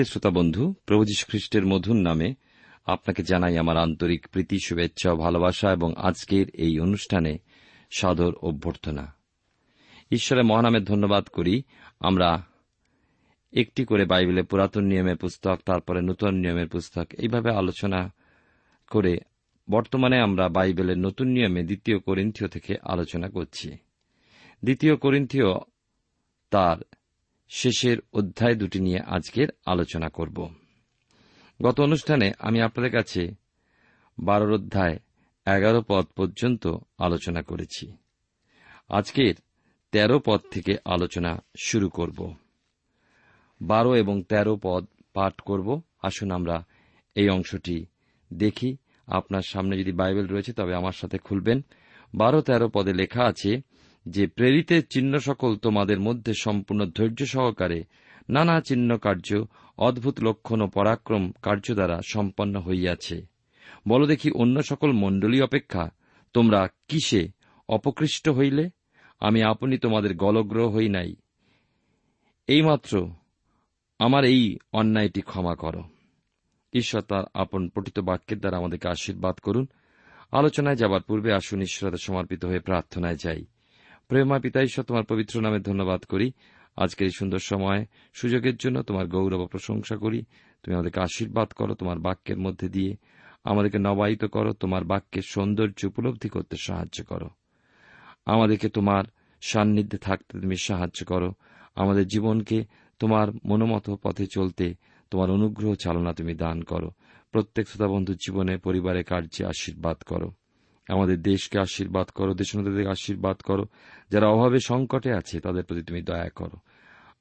প্রিয় শ্রোতা বন্ধু, প্রভু যীশু খ্রিস্টের মধুর নামে আপনাকে জানাই আমার আন্তরিক প্রীতি, শুভেচ্ছা ভালোবাসা এবং আজকের এই অনুষ্ঠানে সাদর অভ্যর্থনা। ঈশ্বরের মহানামের ধন্যবাদ করি। আমরা একটি করে বাইবেলের পুরাতন নিয়মের পুস্তক, তারপরে নতুন নিয়মের পুস্তক এইভাবে আলোচনা করে বর্তমানে আমরা বাইবেলের নতুন নিয়মে দ্বিতীয় করিন্থীয় থেকে আলোচনা করছি। দ্বিতীয় করিন্থীয় তার শেষের অধ্যায় দুটি নিয়ে আজকের আলোচনা করব। গত অনুষ্ঠানে আমি আপনাদের কাছে বারোর অধ্যায় এগারো পদ পর্যন্ত আলোচনা করেছি। আজকের তেরো পদ থেকে আলোচনা শুরু করব। বারো এবং তেরো পদ পাঠ করব। আসুন আমরা এই অংশটি দেখি। আপনার সামনে যদি বাইবেল রয়েছে, তবে আমার সাথে খুলবেন। বারো তেরো পদে লেখা আছে যে প্রেরিতের চিহ্ন সকল তোমাদের মধ্যে সম্পূর্ণ ধৈর্য সহকারে নানা চিহ্ন কার্য, অদ্ভুত লক্ষণ ও পরাক্রম কার্য দ্বারা সম্পন্ন হইয়াছে। বল দেখি অন্য সকল মণ্ডলী অপেক্ষা তোমরা কিসে অপকৃষ্ট হইলে? আমি আপনি তোমাদের গলগ্রহ হই নাই। এইমাত্র আমার এই অন্যায়টি ক্ষমা করো। ঈশ্বর তার আপন পঠিত বাক্যের দ্বারা আমাদেরকে আশীর্বাদ করুন। আলোচনায় যাবার পূর্বে আসুন ঈশ্বরের সমর্পিত হয়ে প্রার্থনায় যাই। প্রেমা পিতা ঈশ্বর তোমার পবিত্র নামে ধন্যবাদ করি। আজকের এই সুন্দর সময় সুযোগের জন্য তোমার গৌরব প্রশংসা করি। তুমি আমাদেরকে আশীর্বাদ করো তোমার বাক্যের মধ্যে দিয়ে। আমাদেরকে নবায়িত করো, তোমার বাক্যের সৌন্দর্য উপলব্ধি করতে সাহায্য করো। আমাদেরকে তোমার সান্নিধ্যে থাকতে তুমি সাহায্য করো। আমাদের জীবনকে তোমার মনোমত পথে চলতে তোমার অনুগ্রহ চালনা তুমি দান করো। প্রত্যেক শ্রোতা শ্রোতাবন্ধুর জীবনে পরিবারের কার্যে আশীর্বাদ করো। আমাদের দেশকে আশীর্বাদ করো দেশনদের আশীর্বাদ করো। যারা অভাবে সংকটে আছে, তাদের প্রতি তুমি দয়া করো।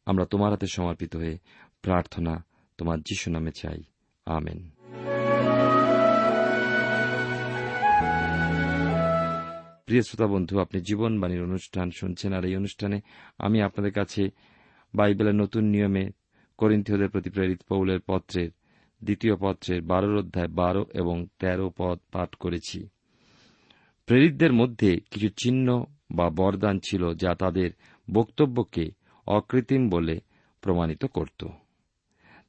আমরা তোমার হাতে সমর্পিত হয়ে প্রার্থনা তোমার যিশু নামে চাই। আমেন। প্রিয় শ্রোতা বন্ধু, আপনি জীবনবাণীর অনুষ্ঠান শুনছেন আর এই অনুষ্ঠানে আমি আপনাদের কাছে বাইবেলের নতুন নিয়মে করিন্থীয়দের প্রতি প্রেরিত পৌলের পত্রের দ্বিতীয় পত্রের বারোর অধ্যায় বারো এবং তেরো পদ পাঠ করেছি। প্রেরিতদের মধ্যে কিছু চিহ্ন বা বরদান ছিল যা তাদের বক্তব্যকে অকৃত্রিম বলে প্রমাণিত করত।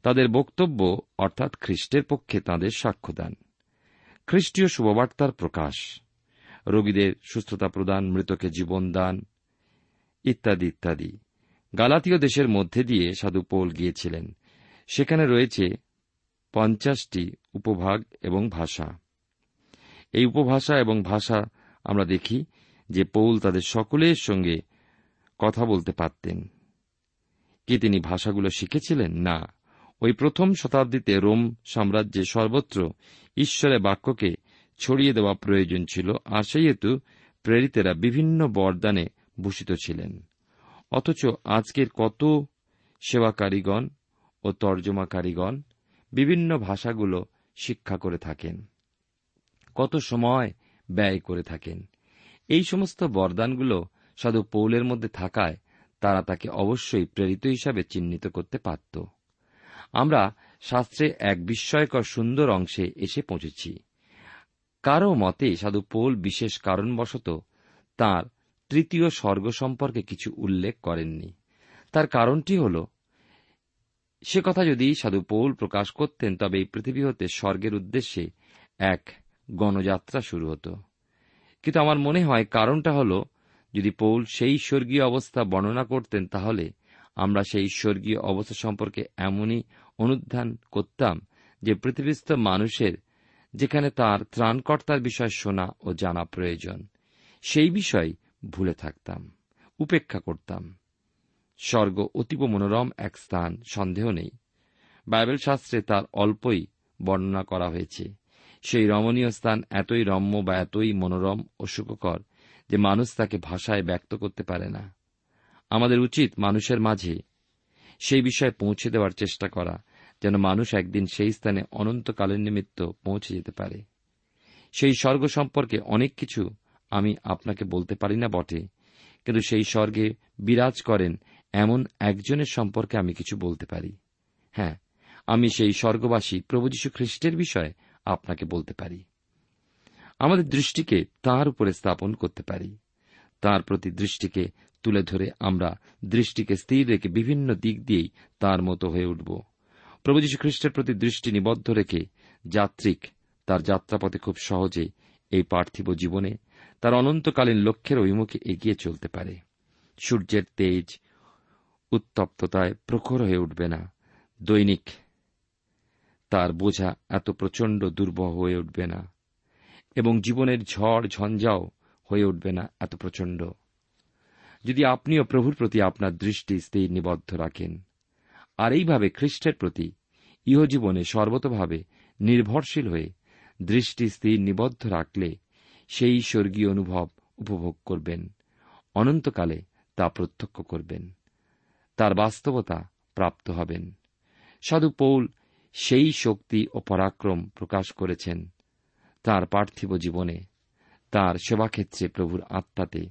তাদের বক্তব্য অর্থাৎ খ্রিস্টের পক্ষে তাদের সাক্ষ্যদান খ্রিস্টীয় শুভবার্তার প্রকাশ, রোগীদের সুস্থতা প্রদান, মৃতকে জীবন দান ইত্যাদি ইত্যাদি। গালাতীয় দেশের মধ্যে দিয়ে সাধু পৌল গিয়েছিলেন। সেখানে রয়েছে পঞ্চাশটি উপভাগ এবং ভাষা। এই উপভাষা এবং ভাষা আমরা দেখি যে পৌল তাদের সকলের সঙ্গে কথা বলতে পারতেন। কি তিনি ভাষাগুলো শিখেছিলেন? না। ওই প্রথম শতাব্দীতে রোম সাম্রাজ্যে সর্বত্র ঈশ্বরের বাক্যকে ছড়িয়ে দেওয়া প্রয়োজন ছিল, আর সেই হেতু প্রেরিতেরা বিভিন্ন বরদানে ভূষিত ছিলেন। অথচ আজকের কত সেবাকারীগণ ও তর্জমাকারীগণ বিভিন্ন ভাষাগুলো শিক্ষা করে থাকেন। কত সময় ব্যয় করে থাকেন। এই সমস্ত বরদানগুলো সাধু পৌলের মধ্যে থাকায় তারা তাকে অবশ্যই প্রেরিত হিসাবে চিহ্নিত করতে পারত। আমরা শাস্ত্রে এক বিস্ময়কর সুন্দর অংশে এসে পৌঁছেছি। কারও মতে সাধু পৌল বিশেষ কারণবশত তার তৃতীয় স্বর্গ সম্পর্কে কিছু উল্লেখ করেননি। তার কারণটি হল, সে কথা যদি সাধু পৌল প্রকাশ করতেন তবে এই পৃথিবী হতে স্বর্গের উদ্দেশ্যে এক গণযাত্রা শুরু হতো। কিন্তু আমার মনে হয় কারণটা হল, যদি পৌল সেই স্বর্গীয় অবস্থা বর্ণনা করতেন তাহলে আমরা সেই স্বর্গীয় অবস্থা সম্পর্কে এমনই অনুধান করতাম যে পৃথিবীস্থ মানুষের যেখানে তার ত্রাণকর্তার বিষয় শোনা ও জানা প্রয়োজন, সেই বিষয় ভুলে থাকতাম, উপেক্ষা করতাম। স্বর্গ অতীব মনোরম এক স্থান, সন্দেহ নেই। বাইবেল শাস্ত্রে তার অল্পই বর্ণনা করা হয়েছে। সেই রমণীয় স্থান এতই রম্য বা এতই মনোরম ও সুখকর যে মানুষ তাকে ভাষায় ব্যক্ত করতে পারে না। আমাদের উচিত মানুষের মাঝে সেই বিষয়ে পৌঁছে দেওয়ার চেষ্টা করা, যেন মানুষ একদিন সেই স্থানে অনন্তকালের নিমিত্ত পৌঁছে যেতে পারে। সেই স্বর্গ সম্পর্কে অনেক কিছু আমি আপনাকে বলতে পারি না বটে, কিন্তু সেই স্বর্গে বিরাজ করেন এমন একজনের সম্পর্কে আমি কিছু বলতে পারি। হ্যাঁ আমি সেই স্বর্গবাসী প্রভু যীশু খ্রিস্টের বিষয়ে আপনাকে বলতে পারি। আমাদের দৃষ্টিকে তার উপরে স্থাপন করতে পারি। তার প্রতি দৃষ্টিকে তুলে ধরে আমরা দৃষ্টিকে স্থির রেখে বিভিন্ন দিক দিয়েই তার মতো হয়ে উঠব। প্রভু যীশু খ্রিস্টের প্রতি দৃষ্টি নিবদ্ধ রেখে যাত্রিক তার যাত্রাপথে খুব সহজে এই পার্থিব জীবনে তার অনন্তকালীন লক্ষ্যের অভিমুখে এগিয়ে চলতে পারে। সূর্যের তেজ উত্তপ্ততায় প্রখর হয়ে উঠবে না। দৈনিক তার বোঝা এত প্রচণ্ড দুর্বহ হয়ে উঠবে না, এবং জীবনের ঝড় ঝঞ্ঝাও হয়ে উঠবে না এত প্রচণ্ড। যদি আপনিও প্রভুর প্রতি আপনার দৃষ্টি স্থির নিবদ্ধ রাখেন, আর এইভাবে খ্রিস্টের প্রতি ইহজীবনে সর্বতভাবে নির্ভরশীল হয়ে দৃষ্টি স্থির নিবদ্ধ রাখলে সেই স্বর্গীয় অনুভব উপভোগ করবেন, অনন্তকালে তা প্রত্যক্ষ করবেন, তার বাস্তবতা প্রাপ্ত হবেন। সাধু পৌল সেই শক্তি ও পরাক্রম প্রকাশ করেছেন তার পার্থিব জীবনে, তার সেবাক্ষেত্রে প্রভুর আত্মাতে।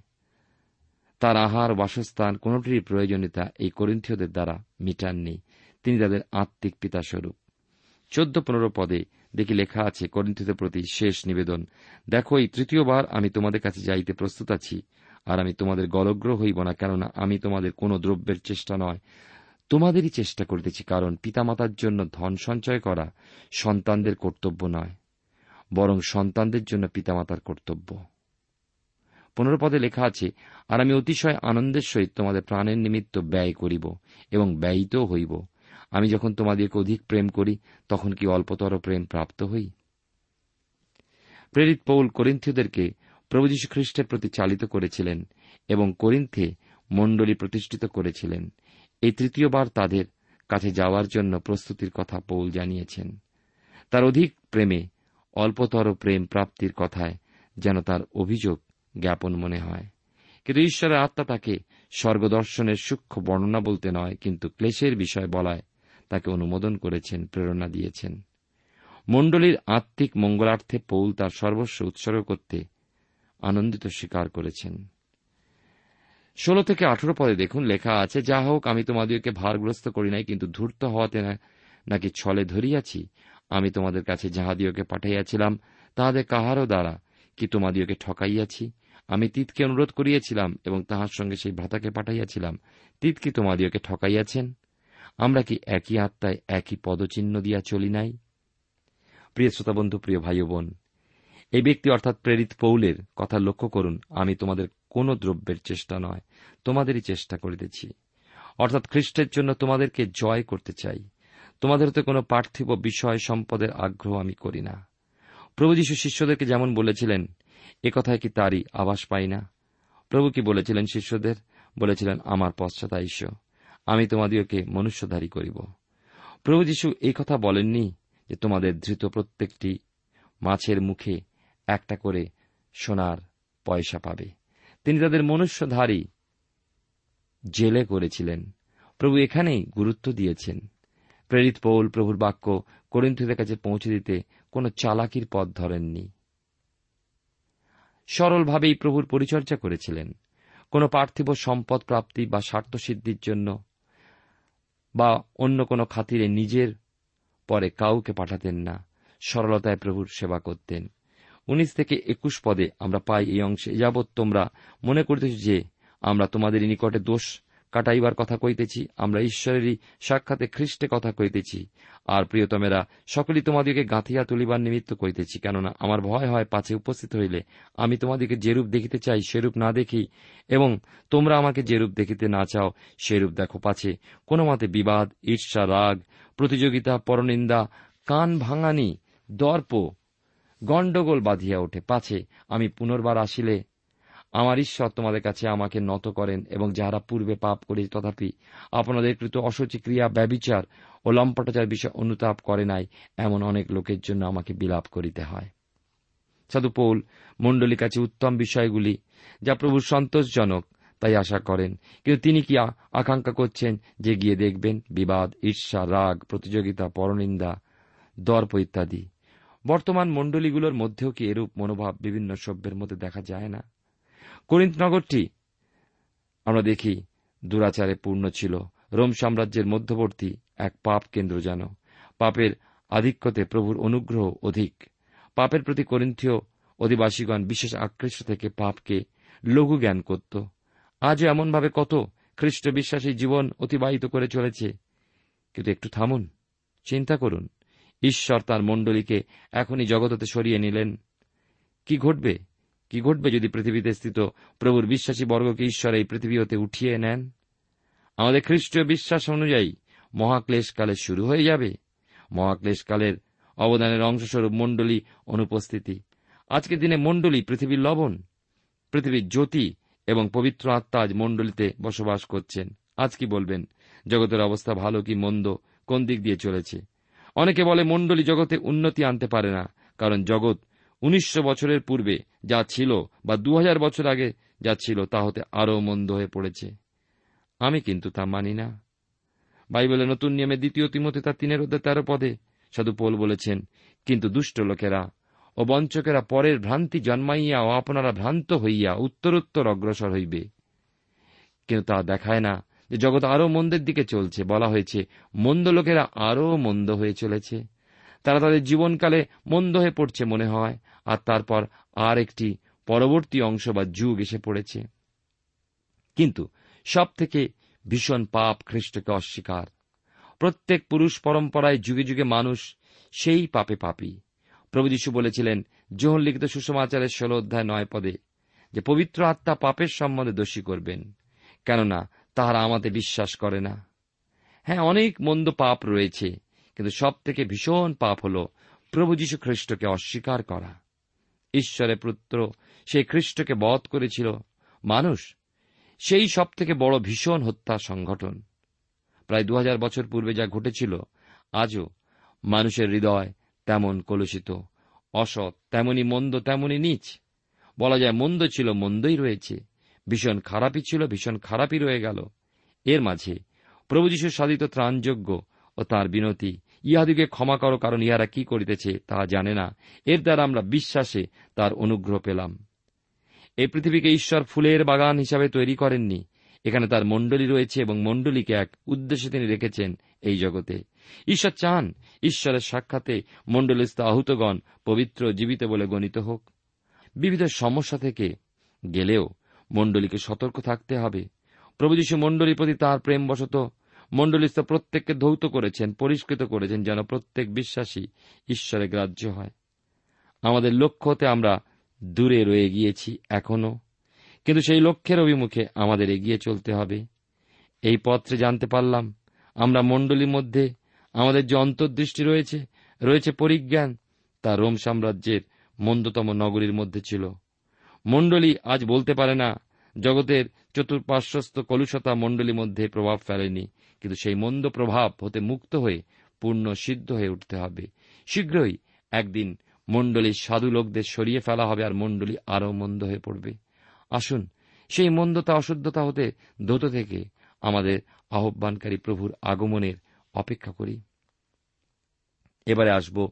তার আহার বাসস্থান কোনটির প্রয়োজনীয়তা এই করিন্থীয়দের দ্বারা মিটাননি। তিনি তাদের আত্মিক পিতাস্বরূপ। চোদ্দ পনেরো পদে দেখি লেখা আছে করিন্থীদের প্রতি শেষ নিবেদন, দেখো, এই তৃতীয়বার আমি তোমাদের কাছে যাইতে প্রস্তুত আছি, আর আমি তোমাদের গলগ্র হইব না, কেননা আমি তোমাদের কোন দ্রব্যের চেষ্টা নয়। তোমাদেরই চেষ্টা করিতেছি, কারণ পিতামাতার জন্য ধন সঞ্চয় করা সন্তানদের কর্তব্য নয়, বরং সন্তানদের জন্য পিতামাতার কর্তব্য। পনেরো পদে লেখা আছে, আর আমি অতিশয় আনন্দের সহিত তোমাদের প্রাণের নিমিত্ত ব্যয় করিব এবং ব্যয়িতও হইব। আমি যখন তোমাদেরকে অধিক প্রেম করি, তখন কি অল্পতর প্রেম প্রাপ্ত হই? প্রেরিত পৌল করিন্থীয়দেরকে প্রভু যীশু খ্রিস্টের প্রতি চালিত করেছিলেন এবং করিন্থে মণ্ডলী প্রতিষ্ঠিত করেছিলেন। এই তৃতীয়বার তাদের কাছে যাওয়ার জন্য প্রস্তুতির কথা পৌল জানিয়েছেন। তার অধিক প্রেমে, অল্পতর প্রেম প্রাপ্তির কথায় যেন তার অভিযোগ জ্ঞাপন মনে হয়। কিন্তু ঈশ্বরের আত্মা তাকে স্বর্গদর্শনের সূক্ষ্ম বর্ণনা বলতে নয়, কিন্তু ক্লেশের বিষয় বলায় তাকে অনুমোদন করেছেন, প্রেরণা দিয়েছেন। মণ্ডলীর আত্মিক মঙ্গলার্থে পৌল তার সর্বস্ব উৎসর্গ করতে আনন্দিত স্বীকার করেছেন। ষোলো থেকে আঠেরো পদে দেখুন, লেখা আছে, যা হোক, আমি তোমাদেরকে ভারগ্রস্ত করি নাই, কিন্তু ধূর্ত হওয়াতে নাকি ছলে ধরিয়াছি? আমি তোমাদের কাছে যাহাদিওকে পাঠাইয়াছিলাম, তাহাদের কাহারও দ্বারা কি তোমাদিওকে ঠকাইয়াছি? আমি তিতকে অনুরোধ করিয়াছিলাম এবং তাহার সঙ্গে সেই ভ্রাতাকে পাঠাইয়াছিলাম, তিত কি তোমাদিওকে ঠকাইয়াছেন? আমরা কি একই আত্মায় একই পদচিহ্ন দিয়া চলি নাই? প্রিয় শ্রোতাবন্ধু প্রিয় ভাই বোন, এই ব্যক্তি অর্থাৎ প্রেরিত পৌলের কথা লক্ষ্য করুন, আমি তোমাদের কোন দ্রব্যের চেষ্টা নয়, তোমাদেরই চেষ্টা করিতেছি। অর্থাৎ খ্রিস্টের জন্য তোমাদেরকে জয় করতে চাই। তোমাদের হতে কোনো পার্থিব বিষয় সম্পদের আগ্রহ আমি করি না। প্রভু যীশু শিষ্যদেরকে যেমন বলেছিলেন, এ কথায় কি তারই আভাস পাই না? প্রভু কি বলেছিলেন শিষ্যদের? বলেছিলেন, আমার পশ্চাতাইশ আমি তোমাদিওকে মনুষ্যধারী করিব। প্রভু যীশু এই কথা বলেননি যে তোমাদের ধৃত প্রত্যেকটি মাছের মুখে একটা করে সোনার পয়সা পাবে। তিনি তাদের মনুষ্যধারী জেলে করেছিলেন। প্রভু এখানেই গুরুত্ব দিয়েছেন। প্রেরিত পৌল প্রভুর বাক্য করিন্থীদের কাছে পৌঁছে দিতে কোন চালাকির পথ ধরেননি। সরলভাবেই প্রভুর পরিচর্যা করেছিলেন। কোন পার্থিব সম্পদ প্রাপ্তি বা স্বার্থসিদ্ধির জন্য বা অন্য কোনো খাতিরে নিজের পরে কাউকে পাঠাতেন না। সরলতায় প্রভুর সেবা করতেন। উনিশ থেকে একুশ পদে আমরা পাই এই অংশে। যাবৎ তোমরা মনে করিতেছ যে, আমরা তোমাদের নিকটে দোষ কাটাইবার কথা কইতেছি, আমরা ঈশ্বরেরই সাক্ষাতে খ্রিস্টে কথা কইতেছি। আর প্রিয়তমেরা, সকলেই তোমাদিকে গাঁথিয়া তুলিবার নিমিত্ত কইতেছি, কেননা আমার ভয় হয় পাছে উপস্থিত হইলে। আমি তোমাদিকে যেরূপ দেখিতে চাই, সেরূপ না দেখি, এবং তোমরা আমাকে যেরূপ দেখিতে না চাও, সেরূপ দেখো পাছে। কোনো মতে বিবাদ, ঈর্ষা, রাগ, প্রতিযোগিতা, পরনিন্দা, কান ভাঙানি, দর্প গণ্ডগোল বাঁধিয়া ওঠে। পাছে, আমি পুনর্বার আসিলে, আমার ঈশ্বর তোমাদের কাছে আমাকে নত করেন এবং যাহারা পূর্বে পাপ করে তথাপি আপনাদের কৃত অসচি ক্রিয়া, ব্যবিচার ও লম্পটাচার বিষয় অনুতাপ করে নাই, এমন অনেক লোকের জন্য আমাকে বিলাপ করিতে হয়। সাধু পৌল, মণ্ডলীর কাছে উত্তম বিষয়গুলি, যা প্রভুর সন্তোষজনক, তাই আশা করেন। কিন্তু তিনি কি আকাঙ্ক্ষা করছেন যে গিয়ে দেখবেন বিবাদ, ঈর্ষা, রাগ, প্রতিযোগিতা, পরনিন্দা, দর্প ইত্যাদি? বর্তমান মণ্ডলীগুলোর মধ্যেও কি এরূপ মনোভাব বিভিন্ন সভ্যের মধ্যে দেখা যায় না? করিন্ত নগরটি আমরা দেখি দুরাচারে পূর্ণ ছিল। রোম সাম্রাজ্যের মধ্যবর্তী এক পাপ কেন্দ্র যেন। পাপের আধিক্যতে প্রভুর অনুগ্রহ অধিক। পাপের প্রতি করিন্থীয় অধিবাসীগণ বিশেষ আকৃষ্ট থেকে পাপকে লঘু জ্ঞান করত। আজও এমনভাবে কত খ্রিস্ট বিশ্বাসী জীবন অতিবাহিত করে চলেছে। কিন্তু একটু থামুন, চিন্তা করুন। ঈশ্বর তার মণ্ডলীকে এখনই জগততে সরিয়ে নিলেন। কি ঘটবে? কি ঘটবে যদি পৃথিবীতে স্থিত প্রভুর বিশ্বাসী বর্গকে ঈশ্বর এই পৃথিবী হতে উঠিয়ে নেন? আমাদের খ্রিস্টীয় বিশ্বাস অনুযায়ী মহাক্লেশকালে শুরু হয়ে যাবে। মহাক্লেশকালের অবদানের অংশস্বরূপ মণ্ডলী অনুপস্থিতি। আজকে দিনে মণ্ডলী পৃথিবীর লবণ, পৃথিবীর জ্যোতি এবং পবিত্র আত্মা আজ মণ্ডলীতে বসবাস করছেন। আজ কি বলবেন? জগতের অবস্থা ভালো কি মন্দ? কোন দিক দিয়ে চলেছে? অনেকে বলে মণ্ডলী জগতে উন্নতি আনতে পারে না, কারণ জগৎ উনিশশো বছরের পূর্বে যা ছিল বা দু হাজার বছর আগে যা ছিল তা হতে আরও মন্দ হয়ে পড়েছে। আমি কিন্তু তা মানি না। বাইবেলে নতুন নিয়মে দ্বিতীয় তিমতে তার তিনের অধ্যায় তেরো পদে সাধু পোল বলেছেন, কিন্তু দুষ্ট লোকেরা ও বঞ্চকেরা পরের ভ্রান্তি জন্মাইয়া ও আপনারা ভ্রান্ত হইয়া উত্তরোত্তর অগ্রসর হইবে। কিন্তু তা দেখায় না যে জগৎ আরও মন্দের দিকে চলছে। বলা হয়েছে, মন্দ লোকেরা আরও মন্দ হয়ে চলেছে। তারা তাদের জীবনকালে মন্দ হয়ে পড়ছে মনে হয়, আর তারপর আর একটি পরবর্তী অংশ বা যুগ এসে পড়েছে। কিন্তু সব থেকে ভীষণ পাপ খ্রিস্টকে অস্বীকার। প্রত্যেক পুরুষ পরম্পরায় যুগে যুগে মানুষ সেই পাপে পাপী। প্রভু যীশু বলেছিলেন, যোহন লিখিত সুষমাচারের ষোল অধ্যায় নয় পদে, যে পবিত্র আত্মা পাপের সম্বন্ধে দোষী করবেন। কেননা তাহারা আমাদের বিশ্বাস করে না। হ্যাঁ অনেক মন্দ পাপ রয়েছে, কিন্তু সব থেকে ভীষণ পাপ হল প্রভু যীশু খ্রিস্টকে অস্বীকার করা। ঈশ্বরের পুত্র সেই খ্রিস্টকে বধ করেছিল, মানুষ সেই সব থেকে বড় ভীষণ হত্যা সংগঠন। প্রায় দু হাজার বছর পূর্বে যা ঘটেছিল, আজও মানুষের হৃদয় তেমন কলুষিত, অসৎ, তেমনি মন্দ, তেমনি নিচ। বলা যায় মন্দ ছিল, মন্দই রয়েছে। ভীষণ খারাপই ছিল, ভীষণ খারাপই রয়ে গেল। এর মাঝে প্রভু যীশু সাধিত ত্রাণযোগ্য ও তার বিনতি ইহাদিকে ক্ষমা করো, কারণ ইহারা কি করিতেছে তাহা জানে না। এর দ্বারা আমরা বিশ্বাসে তার অনুগ্রহ পেলাম। এই পৃথিবীকে ঈশ্বর ফুলের বাগান হিসাবে তৈরি করেননি। এখানে তার মণ্ডলী রয়েছে এবং মণ্ডলীকে এক উদ্দেশ্যে তিনি রেখেছেন এই জগতে। ঈশ্বর চান ঈশ্বরের সাক্ষাতে মণ্ডলীস্থ আহুতগণ পবিত্র জীবিত বলে গণিত হোক। বিবিধ সমস্যা থেকে গেলেও মণ্ডলীকে সতর্ক থাকতে হবে। প্রভু যীশু মণ্ডলীর প্রতি তাঁর প্রেমবশত মণ্ডলীস্থ প্রত্যেককে ধৌত করেছেন, পরিষ্কৃত করেছেন যেন প্রত্যেক বিশ্বাসী ঈশ্বরে গ্রাহ্য হয়। আমাদের লক্ষ্য হতে আমরা দূরে রয়ে গিয়েছি এখনও। কিন্তু সেই লক্ষ্যের অভিমুখে আমাদের এগিয়ে চলতে হবে। এই পত্রে জানতে পারলাম, আমরা মণ্ডলীর মধ্যে আমাদের যে অন্তর্দৃষ্টি রয়েছে রয়েছে পরিজ্ঞান, তা রোম সাম্রাজ্যের মন্দতম নগরীর মধ্যে ছিল। মণ্ডলী আজ বলতে পারে না, জগতের চতুর্পার্শ্বস্থ কলুষতা মণ্ডলীর মধ্যে প্রভাব ফেলেনি, কিন্তু সেই মন্দ প্রভাব হতে মুক্ত হয়ে পূর্ণ সিদ্ধ হয়ে উঠতে হবে। শীঘ্রই একদিন মণ্ডলীর সাধু লোকদের সরিয়ে ফেলা হবে আর মণ্ডলী আরও মন্দ হয়ে পড়বে। আসুন, সেই মন্দতা অশুদ্ধতা হতে দ্রুত থেকে আমাদের আহ্বানকারী প্রভুর আগমনের অপেক্ষা করি। এবারে আসব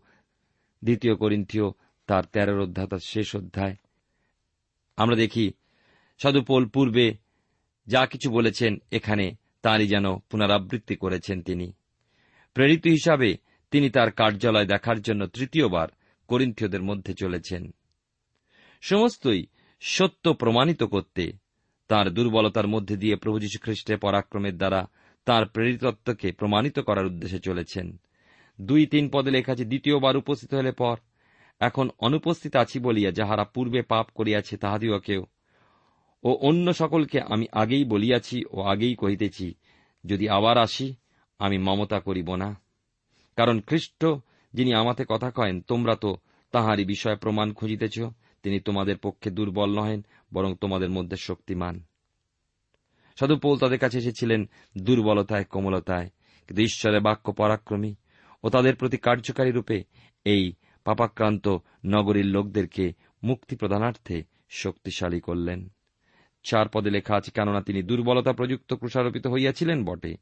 দ্বিতীয় করিন্থীয় তার তেরোর অধ্যায়, তার শেষ অধ্যায়। আমরা দেখি সাধু পোল পূর্বে যা কিছু বলেছেন, এখানে তাঁরই যেন পুনরাবৃত্তি করেছেন তিনি। প্রেরিত হিসাবে তিনি তার কার্যালয় দেখার জন্য তৃতীয়বার করিন্থীয়দের মধ্যে চলেছেন। সমস্তই সত্য প্রমাণিত করতে তার দুর্বলতার মধ্যে দিয়ে প্রভু যীশু খ্রিস্টের পরাক্রমের দ্বারা তার প্রেরিতত্বকে প্রমাণিত করার উদ্দেশ্যে চলেছেন। দুই তিন পদে লেখা আছে, দ্বিতীয়বার উপস্থিত হলে পর এখন অনুপস্থিত আছি বলিয়া যাহারা পূর্বে পাপ করিয়াছে তাহাদিওকেও ও অন্য সকলকে আমি আগেই বলিয়াছি ও আগেই কহিতেছি, যদি আবার আসি, আমি মমতা করিব না। কারণ খ্রিস্ট যিনি আমাতে কথা কয়েন, তোমরা তো তাহারই বিষয়ে প্রমাণ খুঁজিতেছ, তিনি তোমাদের পক্ষে দুর্বল নহেন, বরং তোমাদের মধ্যে শক্তিমান। সাধু তাদের কাছে এসেছিলেন দুর্বলতায়, কোমলতায়, কিন্তু ঈশ্বরের বাক্য পরাক্রমী, ও তাদের প্রতি কার্যকারী রূপে এই পাপাক্রান্ত নগরীর লোকদেরকে মুক্তি প্রদানার্থে শক্তিশালী করলেন। চার পদে লেখা আছে, কেননা তিনি দুর্বলতা প্রযুক্ত ক্রুষারোপিত হইয়াছিলেন বটে,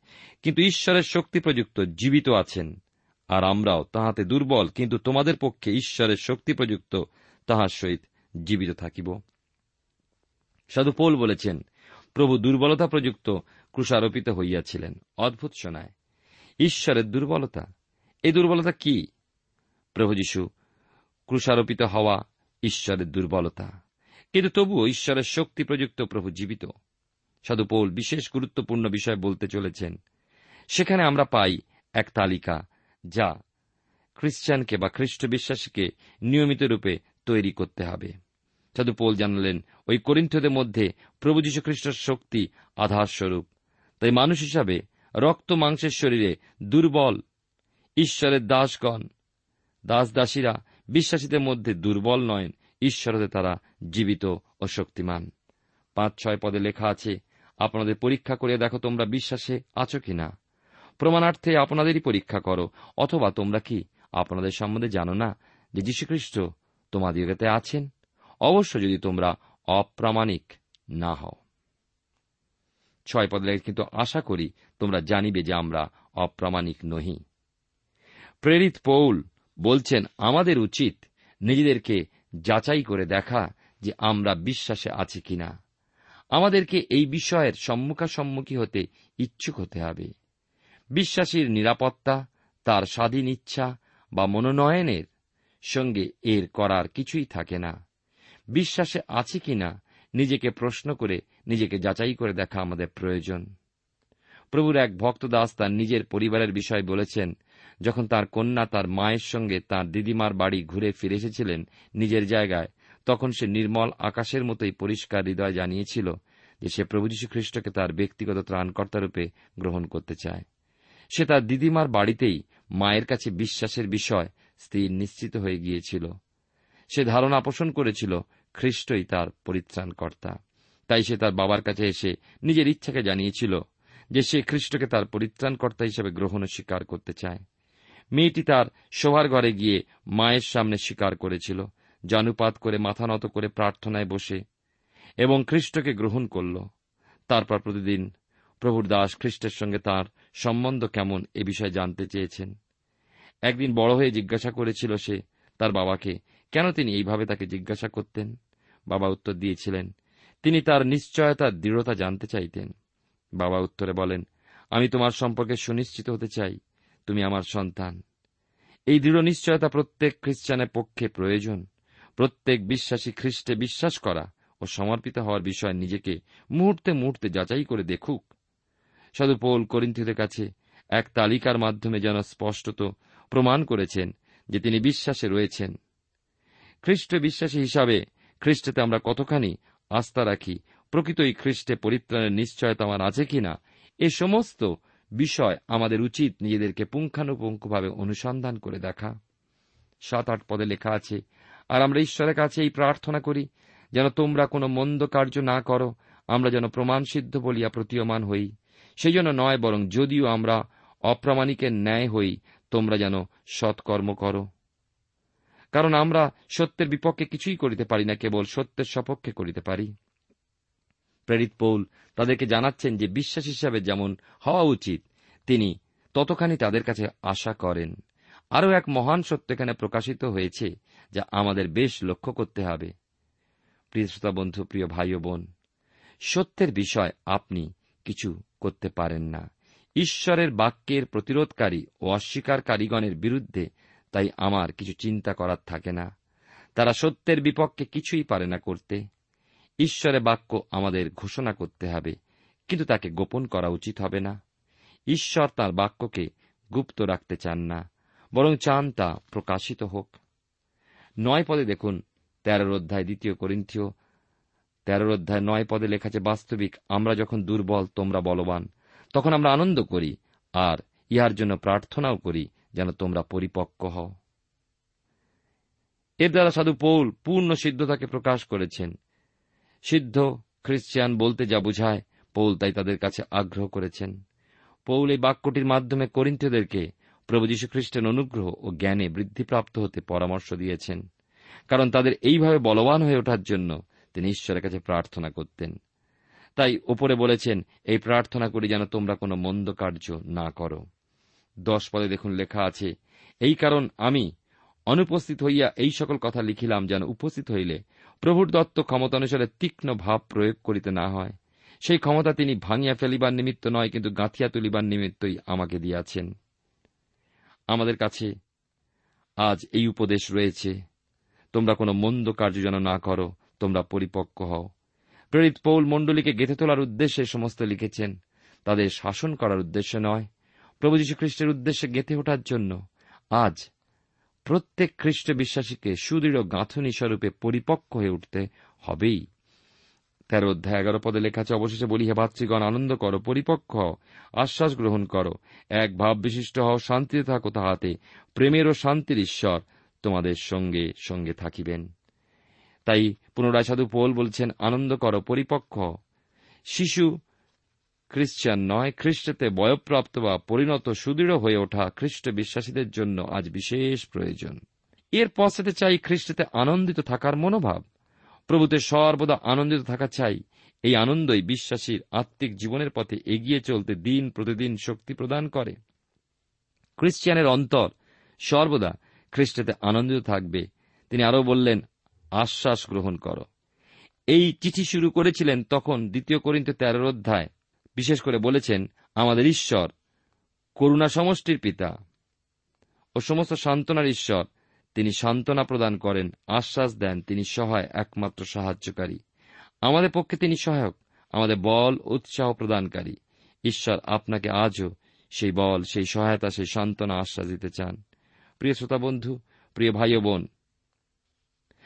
কিন্তু ঈশ্বরের শক্তি প্রযুক্ত জীবিত আছেন, আর আমরাও তাহাতে দুর্বল, কিন্তু তোমাদের পক্ষে ঈশ্বরের শক্তি প্রযুক্ত তাহার সহিত জীবিত থাকিব। সাধু পোল বলেছেন, প্রভু দুর্বলতা প্রযুক্ত ক্রুষারোপিত হইয়াছিলেন। অদ্ভুত শোনায়, ঈশ্বরের দুর্বলতা? এই দুর্বলতা কি? প্রভু যীশু ক্রুষারোপিত হওয়া ঈশ্বরের দুর্বলতা। কিন্তু তবুও ঈশ্বরের শক্তি প্রযুক্ত প্রভু জীবিত। সাধু পৌল বিশেষ গুরুত্বপূর্ণ বিষয় বলতে চলেছেন, সেখানে আমরা পাই এক তালিকা যা খ্রিস্টানকে বা খ্রিস্ট বিশ্বাসীকে নিয়মিত রূপে তৈরি করতে হবে। সাধু পৌল জানালেন, ওই করিন্থদের মধ্যে প্রভু যীশু খ্রিস্টের শক্তি আধারস্বরূপ। তাই মানুষ হিসাবে রক্ত মাংসের শরীরে দুর্বল ঈশ্বরের দাসগণ দাস দাসীরা বিশ্বাসীদের মধ্যে দুর্বল নয় ঈশ্বরতে তারা জীবিত ও শক্তিমান। পাঁচ, ছয় পদে লেখা আছে, আপনাদের পরীক্ষা করে দেখো তোমরা বিশ্বাসে আছো কি না প্রমাণার্থে আপনাদেরই পরীক্ষা করো, অথবা তোমরা কি আপনাদের সম্বন্ধে জানো না যে যীশুখ্রিস্ট তোমাদিগতে আছেন? অবশ্য যদি তোমরা অপ্রামাণিক না হও। ছয় পদে কিন্তু আশা করি তোমরা জানিবে যে আমরা অপ্রামাণিক নহি। প্রেরিত পৌল বলছেন, আমাদের উচিত নিজেদেরকে যাচাই করে দেখা যে আমরা বিশ্বাসে আছি কিনা। আমাদেরকে এই বিষয়ের সম্মুখাসম্মুখী হতে ইচ্ছুক হতে হবে। বিশ্বাসীর নিরাপত্তা, তার স্বাধীন ইচ্ছা বা মনোনয়নের সঙ্গে এর করার কিছুই থাকে না। বিশ্বাসে আছে কিনা, নিজেকে প্রশ্ন করে নিজেকে যাচাই করে দেখা আমাদের প্রয়োজন। প্রভুর এক ভক্তদাস তার নিজের পরিবারের বিষয় বলেছেন যখন তার কন্যা তার মায়ের সঙ্গে তার দিদিমার বাড়ি ঘুরে ফিরে এসেছিলেন নিজের জায়গায়, তখন সে নির্মল আকাশের মতোই পরিষ্কার হৃদয় জানিয়েছিল যে সে প্রভু যীশু খ্রিস্টকে তার ব্যক্তিগত ত্রাণকর্তারূপে গ্রহণ করতে চায়। সে তার দিদিমার বাড়িতেই মায়ের কাছে বিশ্বাসের বিষয় স্থির নিশ্চিত হয়ে গিয়েছিল। সে ধারণা পোষণ করেছিল, খ্রিস্টই তার পরিত্রাণকর্তা। তাই সে তার বাবার কাছে এসে নিজের ইচ্ছাকে জানিয়েছিল যে সে খ্রিস্টকে তার পরিত্রাণকর্তা হিসেবে গ্রহণ স্বীকার করতে চায়। মেয়েটি তার শোভার ঘরে গিয়ে মায়ের সামনে স্বীকার করেছিল, জানুপাত করে মাথা নত করে প্রার্থনায় বসে এবং খ্রিস্টকে গ্রহণ করল। তারপর প্রতিদিন প্রভুর দাস খ্রিস্টের সঙ্গে তার সম্বন্ধ কেমন এ বিষয়ে জানতে চেয়েছেন। একদিন বড় হয়ে জিজ্ঞাসা করেছিল সে তার বাবাকে, কেন তিনি এইভাবে তাকে জিজ্ঞাসা করতেন? বাবা উত্তর দিয়েছিলেন, তিনি তার নিশ্চয়তার দৃঢ়তা জানতে চাইতেন। বাবা উত্তরে বলেন, আমি তোমার সম্পর্কে সুনিশ্চিত হতে চাই। তুমি আমার সন্তান। এই দৃঢ় নিশ্চয়তা প্রত্যেক খ্রিস্টানের পক্ষে প্রয়োজন। প্রত্যেক বিশ্বাসী খ্রিস্টে বিশ্বাস করা ও সমর্পিত হওয়ার বিষয়ে নিজেকে মুহূর্তে মুহূর্তে যাচাই করে দেখুক। সাধু পৌল করিন্থীদের কাছে এক তালিকার মাধ্যমে যেন স্পষ্টত প্রমাণ করেছেন যে তিনি বিশ্বাসে রয়েছেন। খ্রিস্ট বিশ্বাসী হিসাবে খ্রিস্টতে আমরা কতখানি আস্থা রাখি, প্রকৃতই খ্রিস্টে পরিত্রাণের নিশ্চয়তা আমার আছে কিনা, এ সমস্ত বিষয় আমাদের উচিত নিজেদেরকে পুঙ্খানুপুঙ্খভাবে অনুসন্ধান করে দেখা। সাত আট পদে লেখা আছে, আর আমরা ঈশ্বরের কাছে এই প্রার্থনা করি, যেন তোমরা কোনো মন্দ কার্য না করো, আমরা যেন প্রমাণ সিদ্ধ বলিয়া প্রতীয়মান হই। সেই জন্য নয় বরং যদিও আমরা অপ্রামাণিকের ন্যায় হই, তোমরা যেন সৎকর্ম করো। কারণ আমরা সত্যের বিপক্ষে কিছুই করিতে পারি না, কেবল সত্যের সপক্ষে করিতে পারি। প্রেরিত পৌল তাদেরকে জানাচ্ছেন যে বিশ্বাস হিসাবে যেমন হওয়া উচিত, তিনি ততখানি তাদের কাছে আশা করেন। আরও এক মহান সত্য এখানে প্রকাশিত হয়েছে যা আমাদের বেশ লক্ষ্য করতে হবে। প্রিয় বন্ধু, প্রিয় ভাই ও বোন, সত্যের বিষয় আপনি কিছু করতে পারেন না। ঈশ্বরের বাক্যের প্রতিরোধকারী ও অস্বীকারীগণের বিরুদ্ধে তাই আমার কিছু চিন্তা করার থাকে না। তারা সত্যের বিপক্ষে কিছুই পারে না করতে। ঈশ্বরের বাক্য আমাদের ঘোষণা করতে হবে, কিন্তু তাকে গোপন করা উচিত হবে না। ঈশ্বর তার বাক্যকে গুপ্ত রাখতে চান না, বরং চান তা প্রকাশিত হোক। নয় পদে দেখুন, তেরোর অধ্যায় দ্বিতীয় করিন্থীয়, তেরোর অধ্যায় নয় পদে লেখা আছে বাস্তবিক, আমরা যখন দুর্বল, তোমরা বলবান। তখন আমরা আনন্দ করি আর ইহার জন্য প্রার্থনাও করি যেন তোমরা পরিপক্ক হও। এর দ্বারা সাধু পৌল পূর্ণ সিদ্ধতাকে প্রকাশ করেছেন। সিদ্ধ খ্রিস্টিয়ান বলতে যা বুঝায়, পৌল তাই তাদের কাছে আগ্রহ করেছেন। পৌল এই বাক্যটির মাধ্যমে করিন্থদেরকে প্রভু যীশু খ্রিস্টের অনুগ্রহ ও জ্ঞানে বৃদ্ধিপ্রাপ্ত হতে পরামর্শ দিয়েছেন, কারণ তাদের এইভাবে বলবান হয়ে ওঠার জন্য তিনি ঈশ্বরের কাছে প্রার্থনা করতেন। তাই ওপরে বলেছেন, এই প্রার্থনা করি যেন তোমরা কোনো মন্দ কার্য না করো। দশ পদে দেখুন লেখা আছে, এই কারণ আমি অনুপস্থিত হইয়া এই সকল কথা লিখিলাম যেন উপস্থিত হইলে প্রভুর দত্ত ক্ষমতা অনুসারে তীক্ষ্ণ ভাব প্রয়োগ করিতে না হয়। সেই ক্ষমতা তিনি ভাঙিয়া ফেলিবার নিমিত্ত নয়, কিন্তু গাঁথিয়া তুলিবার নিমিত্তই আমাকে দিয়াছেন। আমাদের কাছে আজ এই উপদেশ রয়েছে। তোমরা কোনো মন্দ কার্য যেন না করো, তোমরা পরিপক্ক হও। প্রেরিত পৌল মণ্ডলীকে গেঁথে তোলার উদ্দেশ্যে সমস্ত লিখেছেন। তাদের শাসন করার উদ্দেশ্যে নয়। প্রভু যীশু খ্রিস্টের উদ্দেশ্যে গেঁথে ওঠার জন্য আজ প্রত্যেক খ্রিস্ট বিশ্বাসীকে সুদৃঢ় গাঁথনি স্বরূপে পরিপক্ক হয়ে উঠতে হবেই। তেরো অধ্যায় এগারো পদে লেখা আছে, অবশেষে বলি হে ভাতৃগণ, আনন্দ করো, পরিপক্ক হও, আশ্বাস গ্রহণ করো। এক ভাব বিশিষ্ট হও, শান্তিতে থাকো তাহাতে, প্রেমের ও শান্তির ঈশ্বর তোমাদের সঙ্গে সঙ্গে থাকিবেন। তাই পুনরায় সাধু পোল বলছেন, আনন্দ করো, পরিপক্ক শিশু খ্রিস্টান নয়, খ্রিস্টতে বয়প্রাপ্ত বা পরিণত সুদৃঢ় হয়ে ওঠা খ্রিস্ট বিশ্বাসীদের জন্য আজ বিশেষ প্রয়োজন। এর পশ্চাতে চাই খ্রিস্টতে আনন্দিত থাকার মনোভাব। প্রভুতে সর্বদা আনন্দিত থাকা চাই। এই আনন্দই বিশ্বাসীর আত্মিক জীবনের পথে এগিয়ে চলতে দিন প্রতিদিন শক্তি প্রদান করে। খ্রিস্টিয়ানের অন্তর সর্বদা খ্রিস্টতে আনন্দিত থাকবে। তিনি আরও বললেন, আশ্বাস গ্রহণ করো। এই চিঠি শুরু করেছিলেন তখন দ্বিতীয় করিন্তে তেরোর অধ্যায়। বিশেষ করে বলেছেন আমাদের ঈশ্বর, করুণা সমষ্টির পিতা ও সমস্ত সান্ত্বনার ঈশ্বর। তিনি সান্ত্বনা প্রদান করেন, আশ্বাস দেন, তিনি সহায়, একমাত্র সাহায্যকারী। আমাদের পক্ষে তিনি সহায়ক, আমাদের বল, উৎসাহ প্রদানকারী। ঈশ্বর আপনাকে আজও সেই বল, সেই সহায়তা, সেই সান্ত্বনা আশ্বাস দিতে চান। প্রিয় শ্রোতা বন্ধু, প্রিয় ভাই ও বোন,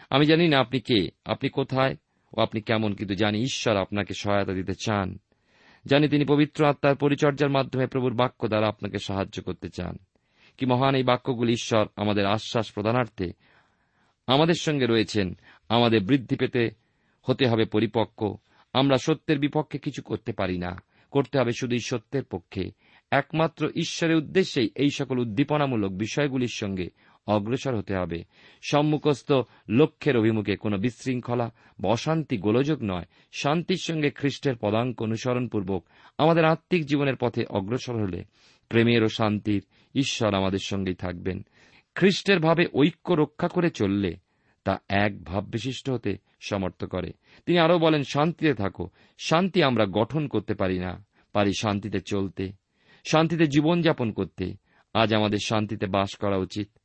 আমি জানি না আপনি কে, আপনি কোথায় ও আপনি কেমন, কিন্তু জানি ঈশ্বর আপনাকে সহায়তা দিতে চান। জানি তিনি পবিত্র আত্মার পরিচর্যার মাধ্যমে প্রভুর বাক্য দ্বারা আপনাকে সাহায্য করতে চান। কি মহান এই বাক্যগুলি ঈশ্বর আমাদের আশ্বাস প্রদানার্থে আমাদের সঙ্গে রয়েছেন। আমাদের বৃদ্ধি পেতে হতে হবে পরিপক্ক। আমরা সত্যের বিপক্ষে কিছু করতে পারি না। করতে হবে শুধুই সত্যের পক্ষে। একমাত্র ঈশ্বরের উদ্দেশ্যেই এই সকল উদ্দীপনামূলক বিষয়গুলির সঙ্গে অগ্রসর হতে হবে। সম্মুখস্থ লক্ষ্যের অভিমুখে কোনো বিশৃঙ্খলা বা অশান্তি গোলযোগ নয়। শান্তির সঙ্গে খ্রিস্টের পদাঙ্ক অনুসরণপূর্বক আমাদের আত্মিক জীবনের পথে অগ্রসর হলে প্রেমের ও শান্তির ঈশ্বর আমাদের সঙ্গেই থাকবেন। খ্রিস্টের ভাবে ঐক্য রক্ষা করে চললে তা এক ভাব বিশিষ্ট হতে সমর্থ করে। তিনি আরও বলেন, শান্তিতে থাকো। শান্তি আমরা গঠন করতে পারি না। পারি শান্তিতে চলতে, শান্তিতে জীবনযাপন করতে। আজ আমাদের শান্তিতে বাস করা উচিত।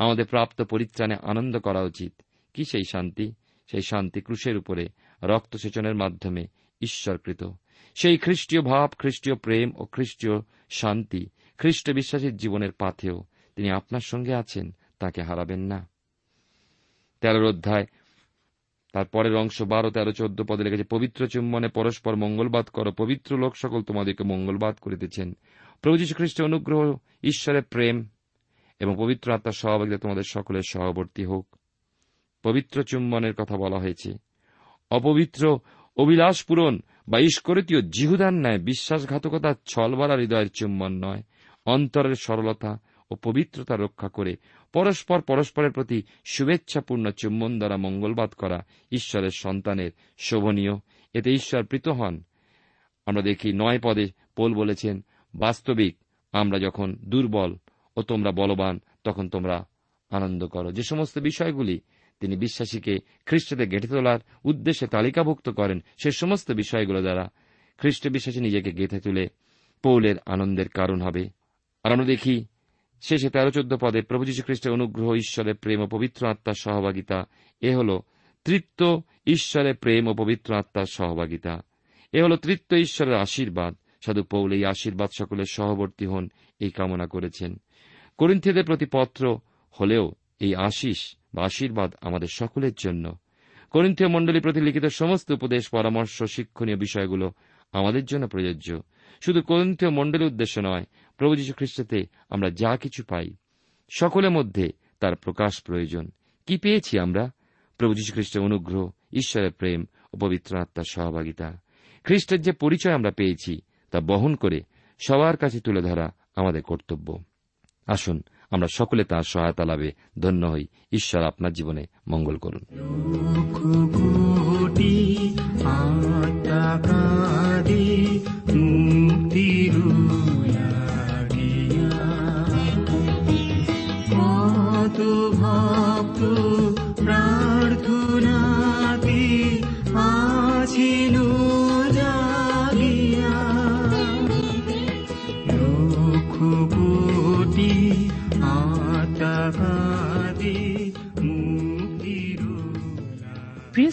আমাদের প্রাপ্ত পরিত্রাণে আনন্দ করা উচিত। কি সেই শান্তি? সেই শান্তি ক্রুশের উপরে, রক্তসেচনের মাধ্যমে ঈশ্বরকৃত। সেই খ্রিস্টীয় ভাব, খ্রিস্টীয় প্রেম ও খ্রিস্টীয় শান্তি খ্রিস্ট বিশ্বাসীর জীবনের পাথেও তিনি আপনার সঙ্গে আছেন, তাকে হারাবেন না। তেরোর অধ্যায়, তার পরের অংশ বারো, তেরো, চোদ্দ পদে লেগেছে পবিত্র চুম্বনে পরস্পর মঙ্গলবাদ করো, পবিত্র লোক সকল তোমাদেরকে মঙ্গলবাদ করিতেছেন। প্রভু যীশু খ্রিস্টের অনুগ্রহ, ঈশ্বরের প্রেম এবং পবিত্র আত্মার সহভাগিতা তোমাদের সকলের সহবর্তী হোক। পবিত্র চুম্বনের কথা বলা হয়েছে। অপবিত্র অভিলাষ পূরণ বা ঈশ্বরতীয় জিহুদার ন্যায় বিশ্বাসঘাতকতা ছলবারা হৃদয়ের চুম্বন নয়। অন্তরের সরলতা ও পবিত্রতা রক্ষা করে পরস্পর পরস্পরের প্রতি শুভেচ্ছাপূর্ণ চুম্বন দ্বারা মঙ্গলবাদ করা ঈশ্বরের সন্তানের শোভনীয়। এতে ঈশ্বর প্রীত হন। আমরা দেখি নয় পদে পোল বলেছেন, বাস্তবিক আমরা যখন দুর্বল ও তোমরা বলবান, তখন তোমরা আনন্দ করো। যে সমস্ত বিষয়গুলি তিনি বিশ্বাসীকে খ্রিস্টতে গেঁথে তোলার উদ্দেশ্যে তালিকাভুক্ত করেন, সে সমস্ত বিষয়গুলো দ্বারা খ্রিস্ট বিশ্বাসী নিজেকে গেঁথে তুলে পৌলের আনন্দের কারণ হবে। আর আমরা দেখি শেষে তেরো চোদ্দ পদে প্রভু যীশু খ্রিস্টের অনুগ্রহ, ঈশ্বরের প্রেম ও পবিত্র আত্মার সহভাগিতা, এ হল তৃত্ব ঈশ্বরের প্রেম ও পবিত্র আত্মার সহভাগিতা। এ হল তৃত্ব ঈশ্বরের আশীর্বাদ। সাধু পৌল এই আশীর্বাদ সকলের সহবর্তী হন এই কামনা করেছেন। করিন্থীয়দের প্রতি পত্র হলেও এই আশিস বা আশীর্বাদ আমাদের সকলের জন্য। করিন্থীয় মণ্ডলী প্রতি লিখিত সমস্ত উপদেশ, পরামর্শ, শিক্ষণীয় বিষয়গুলো আমাদের জন্য প্রযোজ্য। শুধু করিন্থীয় মণ্ডলীর উদ্দেশ্য নয়, প্রভু যীশু খ্রিস্টতে আমরা যা কিছু পাই সকলের মধ্যে তার প্রকাশ প্রয়োজন। কি পেয়েছি আমরা? প্রভু যীশু খ্রিস্টের অনুগ্রহ, ঈশ্বরের প্রেম ও পবিত্র আত্মার সহভাগিতা। খ্রিস্টের যে পরিচয় আমরা পেয়েছি, তা বহন করে সবার কাছে তুলে ধরা আমাদের কর্তব্য। আসুন আমরা সকলে তাঁর সহায়তা লাভে ধন্য হই। ঈশ্বর আপনার জীবনে মঙ্গল করুন। ভক্ত